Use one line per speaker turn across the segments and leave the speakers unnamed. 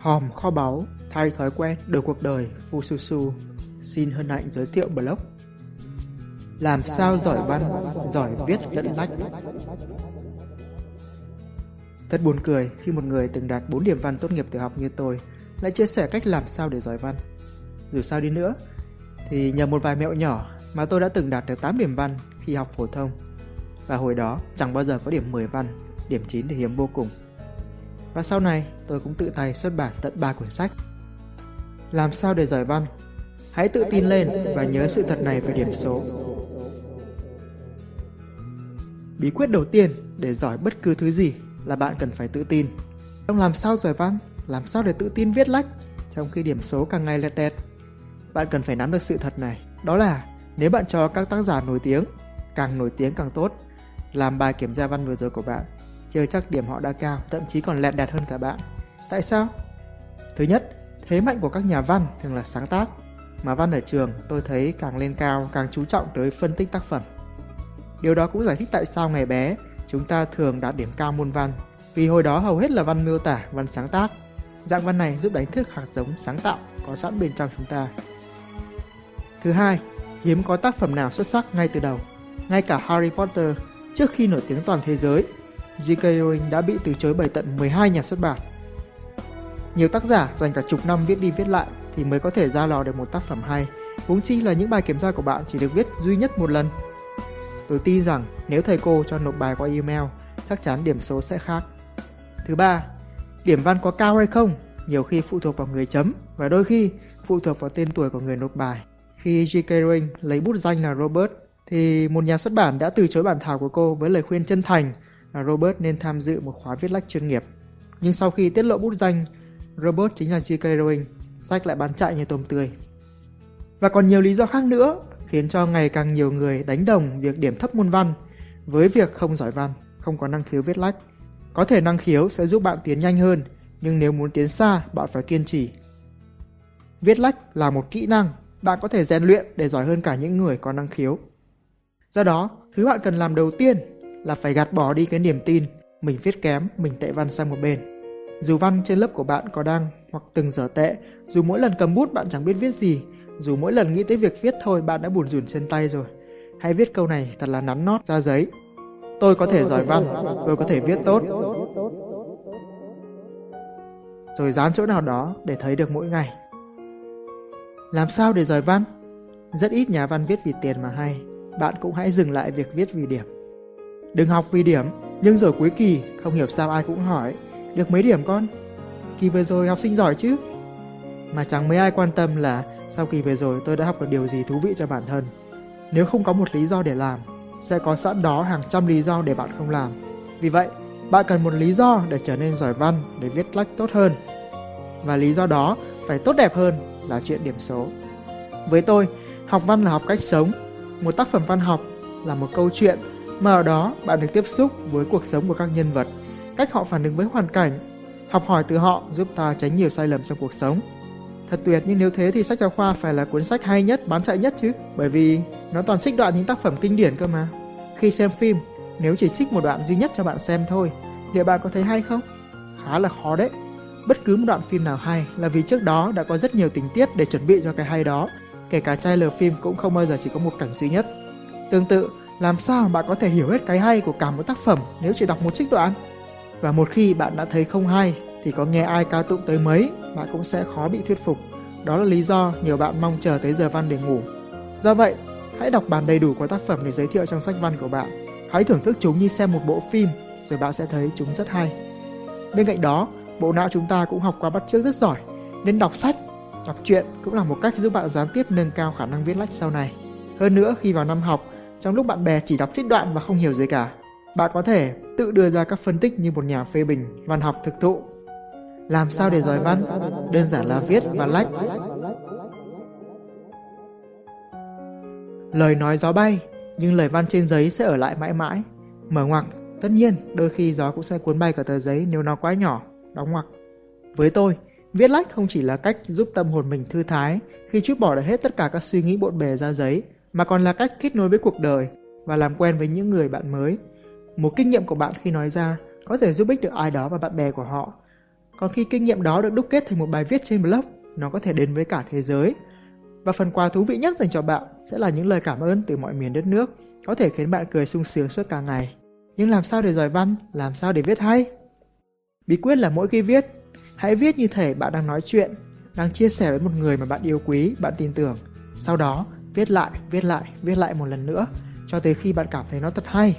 Hòm kho báu, thay thói quen, đổi cuộc đời, Fususu, xin hân hạnh giới thiệu blog. Làm sao giỏi văn, giỏi viết lẫn lách. Thật buồn cười khi một người từng đạt 4 điểm văn tốt nghiệp tiểu học như tôi lại chia sẻ cách làm sao để giỏi văn. Dù sao đi nữa, thì nhờ một vài mẹo nhỏ mà tôi đã từng đạt được 8 điểm văn khi học phổ thông. Và hồi đó chẳng bao giờ có điểm 10 văn, điểm 9 thì hiếm vô cùng. Và sau này tôi cũng tự tay xuất bản tận 3 quyển sách. Làm sao để giỏi văn? Hãy tự tin lên và nhớ sự thật này về điểm số. Bí quyết đầu tiên để giỏi bất cứ thứ gì là bạn cần phải tự tin. Trong làm sao giỏi văn, làm sao để tự tin viết lách trong khi điểm số càng ngày lẹt đẹt. Bạn cần phải nắm được sự thật này, đó là nếu bạn cho các tác giả nổi tiếng, càng nổi tiếng càng tốt, làm bài kiểm tra văn vừa rồi của bạn, chờ chắc điểm họ đã cao, thậm chí còn lẹt đạt hơn cả bạn. Tại sao? Thứ nhất, thế mạnh của các nhà văn thường là sáng tác, mà văn ở trường tôi thấy càng lên cao càng chú trọng tới phân tích tác phẩm. Điều đó cũng giải thích tại sao ngày bé chúng ta thường đạt điểm cao môn văn, vì hồi đó hầu hết là văn miêu tả, văn sáng tác. Dạng văn này giúp đánh thức hạt giống sáng tạo có sẵn bên trong chúng ta. Thứ hai, hiếm có tác phẩm nào xuất sắc ngay từ đầu. Ngay cả Harry Potter, trước khi nổi tiếng toàn thế giới, J.K. Rowling đã bị từ chối bởi tận 12 nhà xuất bản. Nhiều tác giả dành cả chục năm viết đi viết lại thì mới có thể ra lò được một tác phẩm hay, huống chi là những bài kiểm tra của bạn chỉ được viết duy nhất một lần. Tôi tin rằng nếu thầy cô cho nộp bài qua email, chắc chắn điểm số sẽ khác. Thứ ba, điểm văn có cao hay không nhiều khi phụ thuộc vào người chấm và đôi khi phụ thuộc vào tên tuổi của người nộp bài. Khi J.K. Rowling lấy bút danh là Robert, thì một nhà xuất bản đã từ chối bản thảo của cô với lời khuyên chân thành là Robert nên tham dự một khóa viết lách chuyên nghiệp. Nhưng sau khi tiết lộ bút danh, Robert chính là J.K. Rowling, sách lại bán chạy như tôm tươi. Và còn nhiều lý do khác nữa khiến cho ngày càng nhiều người đánh đồng việc điểm thấp môn văn với việc không giỏi văn, không có năng khiếu viết lách. Có thể năng khiếu sẽ giúp bạn tiến nhanh hơn, nhưng nếu muốn tiến xa, bạn phải kiên trì. Viết lách là một kỹ năng, bạn có thể rèn luyện để giỏi hơn cả những người có năng khiếu. Do đó, thứ bạn cần làm đầu tiên là phải gạt bỏ đi cái niềm tin mình viết kém, mình tệ văn sang một bên. Dù văn trên lớp của bạn có đang hoặc từng dở tệ, dù mỗi lần cầm bút bạn chẳng biết viết gì, dù mỗi lần nghĩ tới việc viết thôi bạn đã buồn rùn trên tay rồi. Hãy viết câu này thật là nắn nót ra giấy. Tôi có thể giỏi văn, tôi có thể viết tốt. Rồi dán chỗ nào đó để thấy được mỗi ngày. Làm sao để giỏi văn? Rất ít nhà văn viết vì tiền mà hay. Bạn cũng hãy dừng lại việc viết vì điểm. Đừng học vì điểm, nhưng rồi cuối kỳ không hiểu sao ai cũng hỏi được mấy điểm con? Kỳ vừa rồi học sinh giỏi chứ? Mà chẳng mấy ai quan tâm là sau kỳ vừa rồi tôi đã học được điều gì thú vị cho bản thân. Nếu không có một lý do để làm, sẽ có sẵn đó hàng trăm lý do để bạn không làm. Vì vậy, bạn cần một lý do để trở nên giỏi văn, để viết lách tốt hơn. Và lý do đó phải tốt đẹp hơn là chuyện điểm số. Với tôi, học văn là học cách sống. Một tác phẩm văn học là một câu chuyện mà ở đó bạn được tiếp xúc với cuộc sống của các nhân vật, cách họ phản ứng với hoàn cảnh. Học hỏi từ họ giúp ta tránh nhiều sai lầm trong cuộc sống. Thật tuyệt nhưng nếu thế thì sách giáo khoa phải là cuốn sách hay nhất, bán chạy nhất chứ. Bởi vì nó toàn trích đoạn những tác phẩm kinh điển cơ mà. Khi xem phim, nếu chỉ trích một đoạn duy nhất cho bạn xem thôi, liệu bạn có thấy hay không? Khá là khó đấy. Bất cứ một đoạn phim nào hay là vì trước đó đã có rất nhiều tình tiết để chuẩn bị cho cái hay đó. Kể cả trailer phim cũng không bao giờ chỉ có một cảnh duy nhất. Tương tự, làm sao bạn có thể hiểu hết cái hay của cả một tác phẩm nếu chỉ đọc một trích đoạn? Và một khi bạn đã thấy không hay thì có nghe ai ca tụng tới mấy, bạn cũng sẽ khó bị thuyết phục. Đó là lý do nhiều bạn mong chờ tới giờ văn để ngủ. Do vậy, hãy đọc bản đầy đủ của tác phẩm để giới thiệu trong sách văn của bạn. Hãy thưởng thức chúng như xem một bộ phim, rồi bạn sẽ thấy chúng rất hay. Bên cạnh đó, bộ não chúng ta cũng học qua bắt chước rất giỏi, nên đọc sách, đọc truyện cũng là một cách giúp bạn gián tiếp nâng cao khả năng viết lách sau này. Hơn nữa, khi vào năm học, trong lúc bạn bè chỉ đọc trích đoạn và không hiểu gì cả, bạn có thể tự đưa ra các phân tích như một nhà phê bình văn học thực thụ. Làm sao để giỏi văn? Đơn giản là viết và lách. Lời nói gió bay, nhưng lời văn trên giấy sẽ ở lại mãi mãi. Mở ngoặc, tất nhiên đôi khi gió cũng sẽ cuốn bay cả tờ giấy nếu nó quá nhỏ, đóng ngoặc. Với tôi, viết lách không chỉ là cách giúp tâm hồn mình thư thái khi chút bỏ được hết tất cả các suy nghĩ bộn bề ra giấy, mà còn là cách kết nối với cuộc đời và làm quen với những người bạn mới một kinh nghiệm của bạn khi nói ra có thể giúp ích được ai đó và bạn bè của họ. Còn khi kinh nghiệm đó được đúc kết thành một bài viết trên blog, nó có thể đến với cả thế giới. Và phần quà thú vị nhất dành cho bạn sẽ là những lời cảm ơn từ mọi miền đất nước, có thể khiến bạn cười sung sướng suốt cả ngày. Nhưng làm sao để giỏi văn, làm sao để viết hay? Bí quyết là mỗi khi viết, hãy viết như thể bạn đang nói chuyện, đang chia sẻ với một người mà bạn yêu quý, bạn tin tưởng. Sau đó, viết lại, viết lại, viết lại một lần nữa, cho tới khi bạn cảm thấy nó thật hay.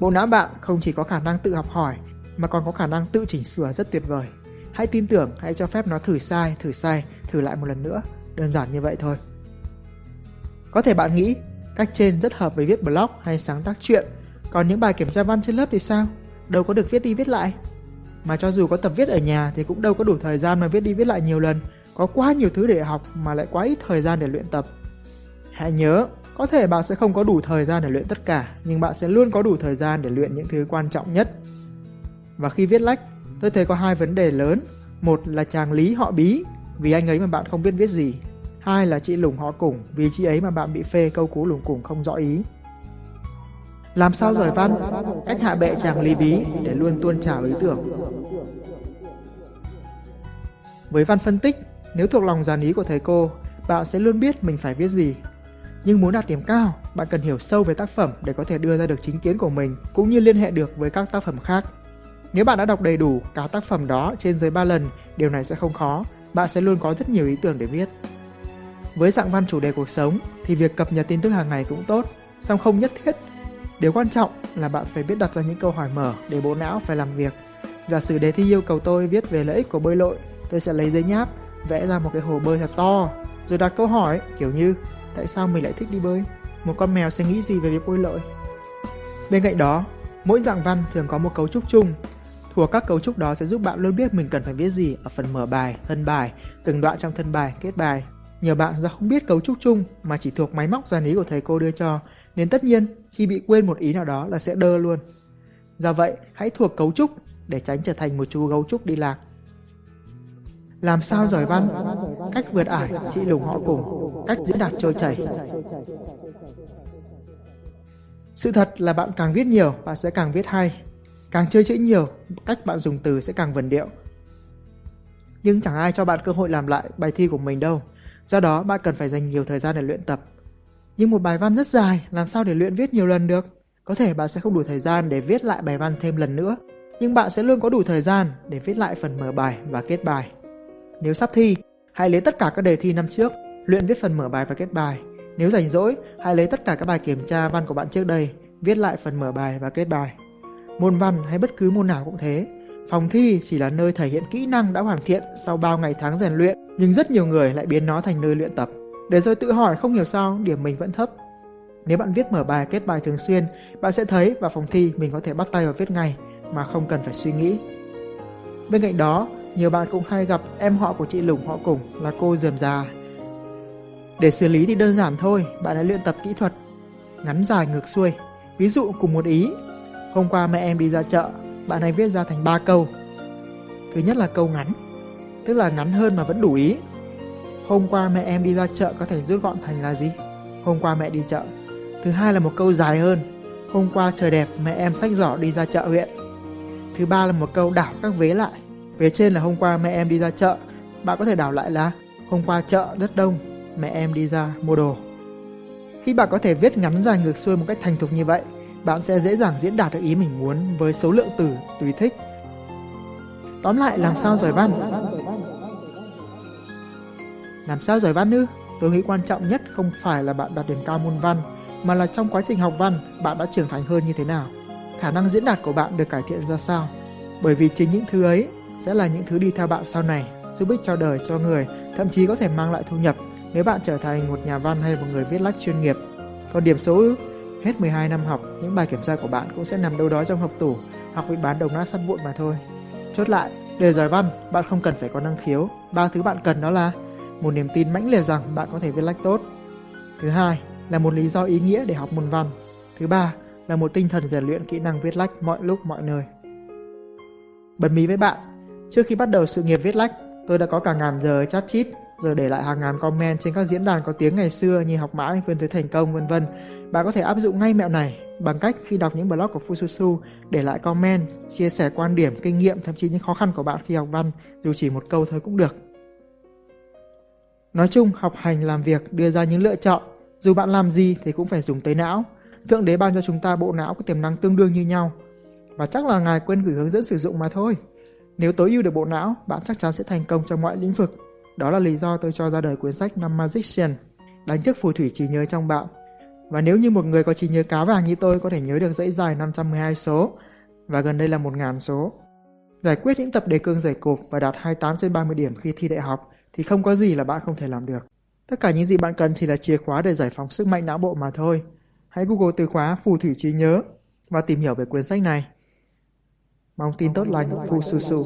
Bộ não bạn không chỉ có khả năng tự học hỏi, mà còn có khả năng tự chỉnh sửa rất tuyệt vời. Hãy tin tưởng, hãy cho phép nó thử sai, thử sai, thử lại một lần nữa. Đơn giản như vậy thôi. Có thể bạn nghĩ cách trên rất hợp với viết blog hay sáng tác truyện, còn những bài kiểm tra văn trên lớp thì sao? Đâu có được viết đi viết lại. Mà cho dù có tập viết ở nhà thì cũng đâu có đủ thời gian mà viết đi viết lại nhiều lần. Có quá nhiều thứ để học mà lại quá ít thời gian để luyện tập. Hãy nhớ, có thể bạn sẽ không có đủ thời gian để luyện tất cả, nhưng bạn sẽ luôn có đủ thời gian để luyện những thứ quan trọng nhất. Và khi viết lách, tôi thấy có hai vấn đề lớn. Một là chàng Lý họ Bí, vì anh ấy mà bạn không biết viết gì. Hai là chị Lùng họ Củng, vì chị ấy mà bạn bị phê câu cú Lùng Củng không rõ ý. Làm sao giỏi văn? Cách hạ bệ chàng Lý Bí để luôn tuôn trào ý tưởng. Với văn phân tích, nếu thuộc lòng dàn ý của thầy cô, bạn sẽ luôn biết mình phải viết gì. Nhưng muốn đạt điểm cao, bạn cần hiểu sâu về tác phẩm để có thể đưa ra được chính kiến của mình cũng như liên hệ được với các tác phẩm khác. Nếu bạn đã đọc đầy đủ cả tác phẩm đó trên dưới 3 lần, điều này sẽ không khó, bạn sẽ luôn có rất nhiều ý tưởng để viết. Với dạng văn chủ đề cuộc sống thì việc cập nhật tin tức hàng ngày cũng tốt, song không nhất thiết. Điều quan trọng là bạn phải biết đặt ra những câu hỏi mở để bộ não phải làm việc. Giả sử đề thi yêu cầu tôi viết về lợi ích của bơi lội, tôi sẽ lấy giấy nháp, vẽ ra một cái hồ bơi thật to, rồi đặt câu hỏi kiểu như tại sao mình lại thích đi bơi? Một con mèo sẽ nghĩ gì về việc bơi lội? Bên cạnh đó, mỗi dạng văn thường có một cấu trúc chung Thuộc các cấu trúc đó sẽ giúp bạn luôn biết mình cần phải viết gì ở phần mở bài, thân bài, từng đoạn trong thân bài, kết bài. Nhiều bạn do không biết cấu trúc chung mà chỉ thuộc máy móc dàn ý của thầy cô đưa cho, nên tất nhiên khi bị quên một ý nào đó là sẽ đơ luôn. Do vậy, hãy thuộc cấu trúc để tránh trở thành một chú gấu trúc đi lạc. Làm sao giỏi văn, cách vượt ải, chị lùng họ cùng, cách diễn đạt trôi chảy. Sự thật là bạn càng viết nhiều, bạn sẽ càng viết hay. Càng chơi chữ nhiều, cách bạn dùng từ sẽ càng vần điệu. Nhưng chẳng ai cho bạn cơ hội làm lại bài thi của mình đâu. Do đó bạn cần phải dành nhiều thời gian để luyện tập. Nhưng một bài văn rất dài, làm sao để luyện viết nhiều lần được? Có thể bạn sẽ không đủ thời gian để viết lại bài văn thêm lần nữa, nhưng bạn sẽ luôn có đủ thời gian để viết lại phần mở bài và kết bài. Nếu sắp thi, hãy lấy tất cả các đề thi năm trước, luyện viết phần mở bài và kết bài. Nếu rảnh rỗi, hãy lấy tất cả các bài kiểm tra văn của bạn trước đây, viết lại phần mở bài và kết bài. Môn văn hay bất cứ môn nào cũng thế. Phòng thi chỉ là nơi thể hiện kỹ năng đã hoàn thiện sau bao ngày tháng rèn luyện, nhưng rất nhiều người lại biến nó thành nơi luyện tập. Để rồi tự hỏi không hiểu sao điểm mình vẫn thấp. Nếu bạn viết mở bài kết bài thường xuyên, bạn sẽ thấy vào phòng thi mình có thể bắt tay vào viết ngay mà không cần phải suy nghĩ. Bên cạnh đó, nhiều bạn cũng hay gặp em họ của chị Lùng họ cùng là cô dườm già. Để xử lý thì đơn giản thôi, bạn hãy luyện tập kỹ thuật ngắn dài ngược xuôi. Ví dụ cùng một ý Hôm qua mẹ em đi ra chợ, bạn hãy viết ra thành 3 câu. Thứ nhất là câu ngắn, tức là ngắn hơn mà vẫn đủ ý. Hôm qua mẹ em đi ra chợ có thể rút gọn thành là gì? Hôm qua mẹ đi chợ. Thứ hai là một câu dài hơn. Hôm qua trời đẹp, mẹ em xách giỏ đi ra chợ huyện. Thứ ba là một câu đảo các vế lại. Vế trên là hôm qua mẹ em đi ra chợ. Bạn có thể đảo lại là hôm qua chợ rất đông, mẹ em đi ra mua đồ. Khi bạn có thể viết ngắn dài ngược xuôi một cách thành thục như vậy, bạn sẽ dễ dàng diễn đạt được ý mình muốn với số lượng từ tùy thích. Tóm lại làm sao giỏi văn? Làm sao giỏi văn ư? Tôi nghĩ quan trọng nhất không phải là bạn đạt điểm cao môn văn, mà là trong quá trình học văn bạn đã trưởng thành hơn như thế nào. Khả năng diễn đạt của bạn được cải thiện ra sao? Bởi vì chính những thứ ấy sẽ là những thứ đi theo bạn sau này, giúp ích cho đời cho người, thậm chí có thể mang lại thu nhập nếu bạn trở thành một nhà văn hay một người viết lách chuyên nghiệp. Còn điểm số? Hết 12 năm học, những bài kiểm tra của bạn cũng sẽ nằm đâu đó trong hộp tủ hoặc bị bán đồng nát sắt vụn mà thôi. Chốt lại, để giỏi văn, bạn không cần phải có năng khiếu. Ba thứ bạn cần đó là một niềm tin mãnh liệt rằng bạn có thể viết lách tốt. Thứ hai là một lý do ý nghĩa để học môn văn. Thứ ba là một tinh thần rèn luyện kỹ năng viết lách mọi lúc mọi nơi. Bật mí với bạn, trước khi bắt đầu sự nghiệp viết lách, tôi đã có cả ngàn giờ chat chít, rồi để lại hàng ngàn comment trên các diễn đàn có tiếng ngày xưa như học mãi vươn tới thành công vân vân Bạn có thể áp dụng ngay mẹo này bằng cách khi đọc những blog của Fususu, để lại comment, chia sẻ quan điểm, kinh nghiệm, thậm chí những khó khăn của bạn khi học văn, dù chỉ một câu thôi cũng được. Nói chung, học hành làm việc đưa ra những lựa chọn, dù bạn làm gì thì cũng phải dùng tới não. Thượng đế ban cho chúng ta bộ não có tiềm năng tương đương như nhau. Và chắc là ngài quên gửi hướng dẫn sử dụng mà thôi. Nếu tối ưu được bộ não, bạn chắc chắn sẽ thành công trong mọi lĩnh vực. Đó là lý do tôi cho ra đời cuốn sách năm Magician, đánh thức phù thủy trí nhớ trong bạn. Và nếu như một người có trí nhớ cá vàng như tôi có thể nhớ được dãy dài 512 số, và gần đây là 1.000 số, giải quyết những tập đề cương giải cộp và đạt 28 trên 30 điểm khi thi đại học thì không có gì là bạn không thể làm được. Tất cả những gì bạn cần chỉ là chìa khóa để giải phóng sức mạnh não bộ mà thôi. Hãy Google từ khóa phù thủy trí nhớ và tìm hiểu về cuốn sách này. Mong tin tốt lành, Phu Su Su.